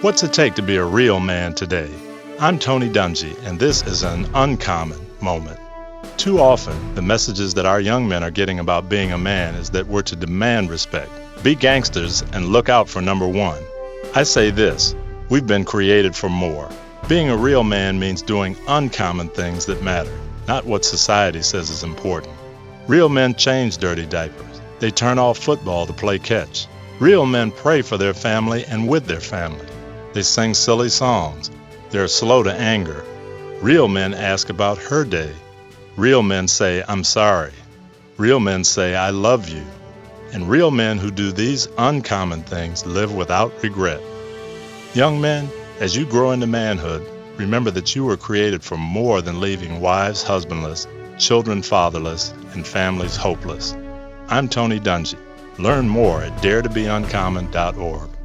What's it take to be a real man today? I'm Tony Dungy, and this is an uncommon moment. Too often, the messages that our young men are getting about being a man is that we're to demand respect, be gangsters, and look out for number one. I say this we've been created for more. Being a real man means doing uncommon things that matter, not what society says is important. Real men change dirty diapers. They turn off football to play catch. Real men pray for their family and with their family. They sing silly songs. They're slow to anger. Real men ask about her day. Real men say, I'm sorry. Real men say, I love you. And real men who do these uncommon things live without regret. Young men, as you grow into manhood, remember that you were created for more than leaving wives husbandless, children fatherless, and families hopeless. I'm Tony Dungy. Learn more at daretobeuncommon.org.